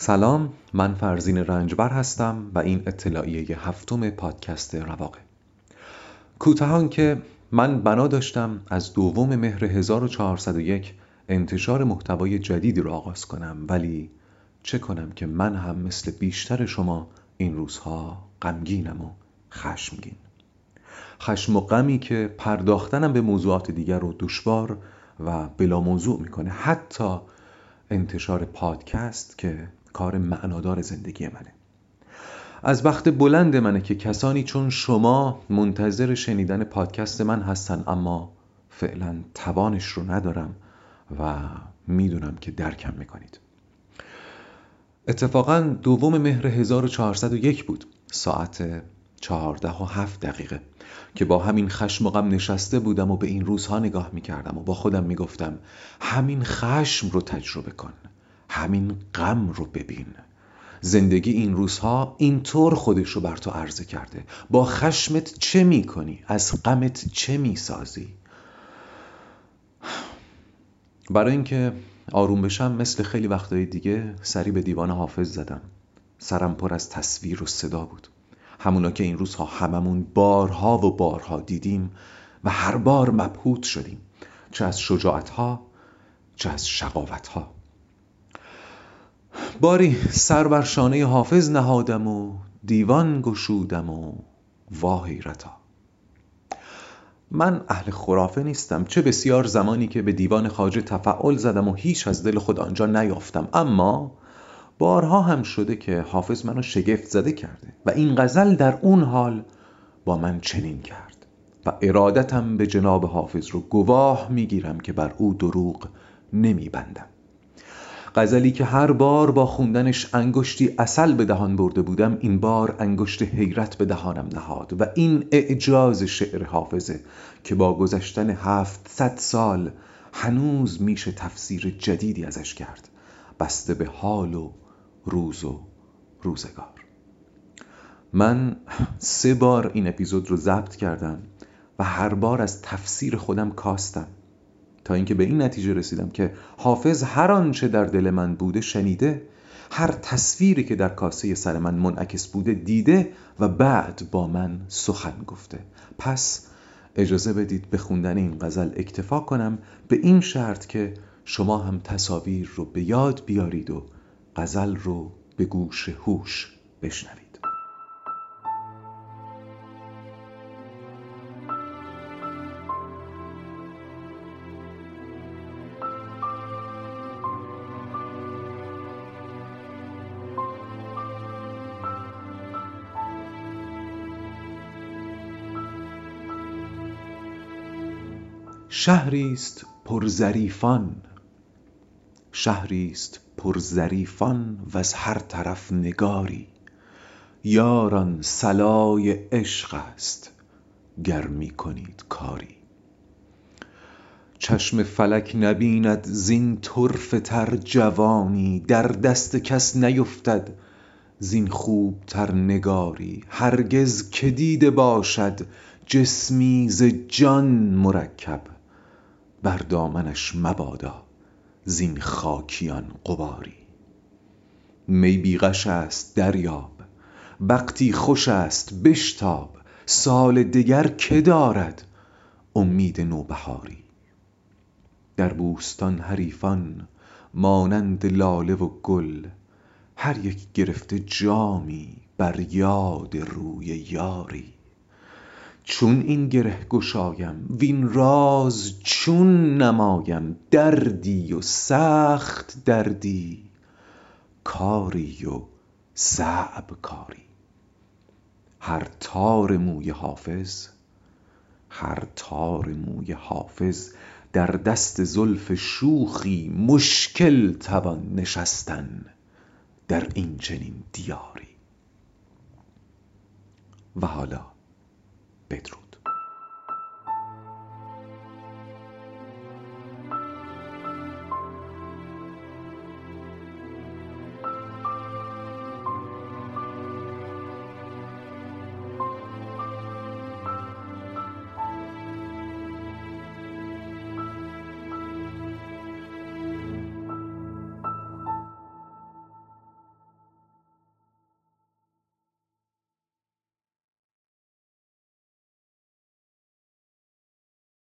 سلام من فرزین رنجبر هستم و این اطلاعیه هفتم پادکست رواقه کوتاهان که من بنا داشتم از دوم مهر 1401 انتشار محتوای جدیدی را آغاز کنم ولی چه کنم که من هم مثل بیشتر شما این روزها غمگینم و خشمگین. خشم و غمی که پرداختنم به موضوعات دیگر رو دشوار و بلا موضوع می‌کنه. حتی انتشار پادکست که کار معنادار زندگی منه. از وقت بلند منه که کسانی چون شما منتظر شنیدن پادکست من هستن اما فعلا توانش رو ندارم و می‌دونم که درکم می‌کنید. اتفاقا دوم مهر 1401 بود ساعت چهارده و هفت دقیقه که با همین خشم و غم نشسته بودم و به این روزها نگاه می‌کردم و با خودم می‌گفتم همین خشم رو تجربه کن. همین غم رو ببین. زندگی این روزها اینطور خودش رو بر تو عرضه کرده. با خشمت چه می‌کنی؟ از غمت چه می‌سازی؟ برای اینکه آروم بشم مثل خیلی وقتهای دیگه سری به دیوان حافظ زدم. سرم پر از تصویر و صدا بود. همونا که این روزها هممون بارها و بارها دیدیم و هر بار مبهوت شدیم. چه از شجاعتها چه از شقاوتها. باری سر بر شانه حافظ نهادم و دیوان گشودم و واحیرتا من اهل خرافه نیستم چه بسیار زمانی که به دیوان خاجه تفعال زدم و هیچ از دل خود آنجا نیافتم. اما بارها هم شده که حافظ منو شگفت زده کرده و این غزل در اون حال با من چنین کرد و ارادتم به جناب حافظ رو گواه می‌گیرم که بر او دروغ نمیبندم. غزلی که هر بار با خوندنش انگشتی اصل به دهان برده بودم این بار انگشت حیرت به دهانم نهاد و این اعجاز شعر حافظه که با گذشتن هفتصد سال هنوز میشه تفسیر جدیدی ازش کرد. بسته به حال و روز و روزگار. من سه بار این اپیزود رو ضبط کردم و هر بار از تفسیر خودم کاستم. تا اینکه به این نتیجه رسیدم که حافظ هر آنچه در دل من بوده شنیده هر تصویری که در کاسه سر من منعکس بوده دیده و بعد با من سخن گفته. پس اجازه بدید به خوندن این غزل اکتفا کنم به این شرط که شما هم تصاویر رو به یاد بیارید و غزل رو به گوش هوش بشنوید. شهری است پرظریفان شهری است پرظریفان وز هر طرف نگاری. یاران صلای عشق است گر می کنید کاری. چشم فلک نبیند زین طرفه تر جوانی در دست کس نیفتد زین خوبتر نگاری. هرگز که دیده باشد جسمی ز جان مرکب. بر دامنش مبادا زین خاکیان غباری. می بی غش است دریاب وقتی خوش است بشتاب سال دگر که دارد امید نوبهاری. در بوستان حریفان مانند لاله و گل هر یک گرفته جامی بر یاد روی یاری. چون این گره گشایم وین راز چون نمایم دردی و سخت دردی کاری و صعب کاری. هر تار موی حافظ هر تار موی حافظ در دست زلف شوخی مشکل توان نشستن در این چنین دیاری. و حالا Pedro.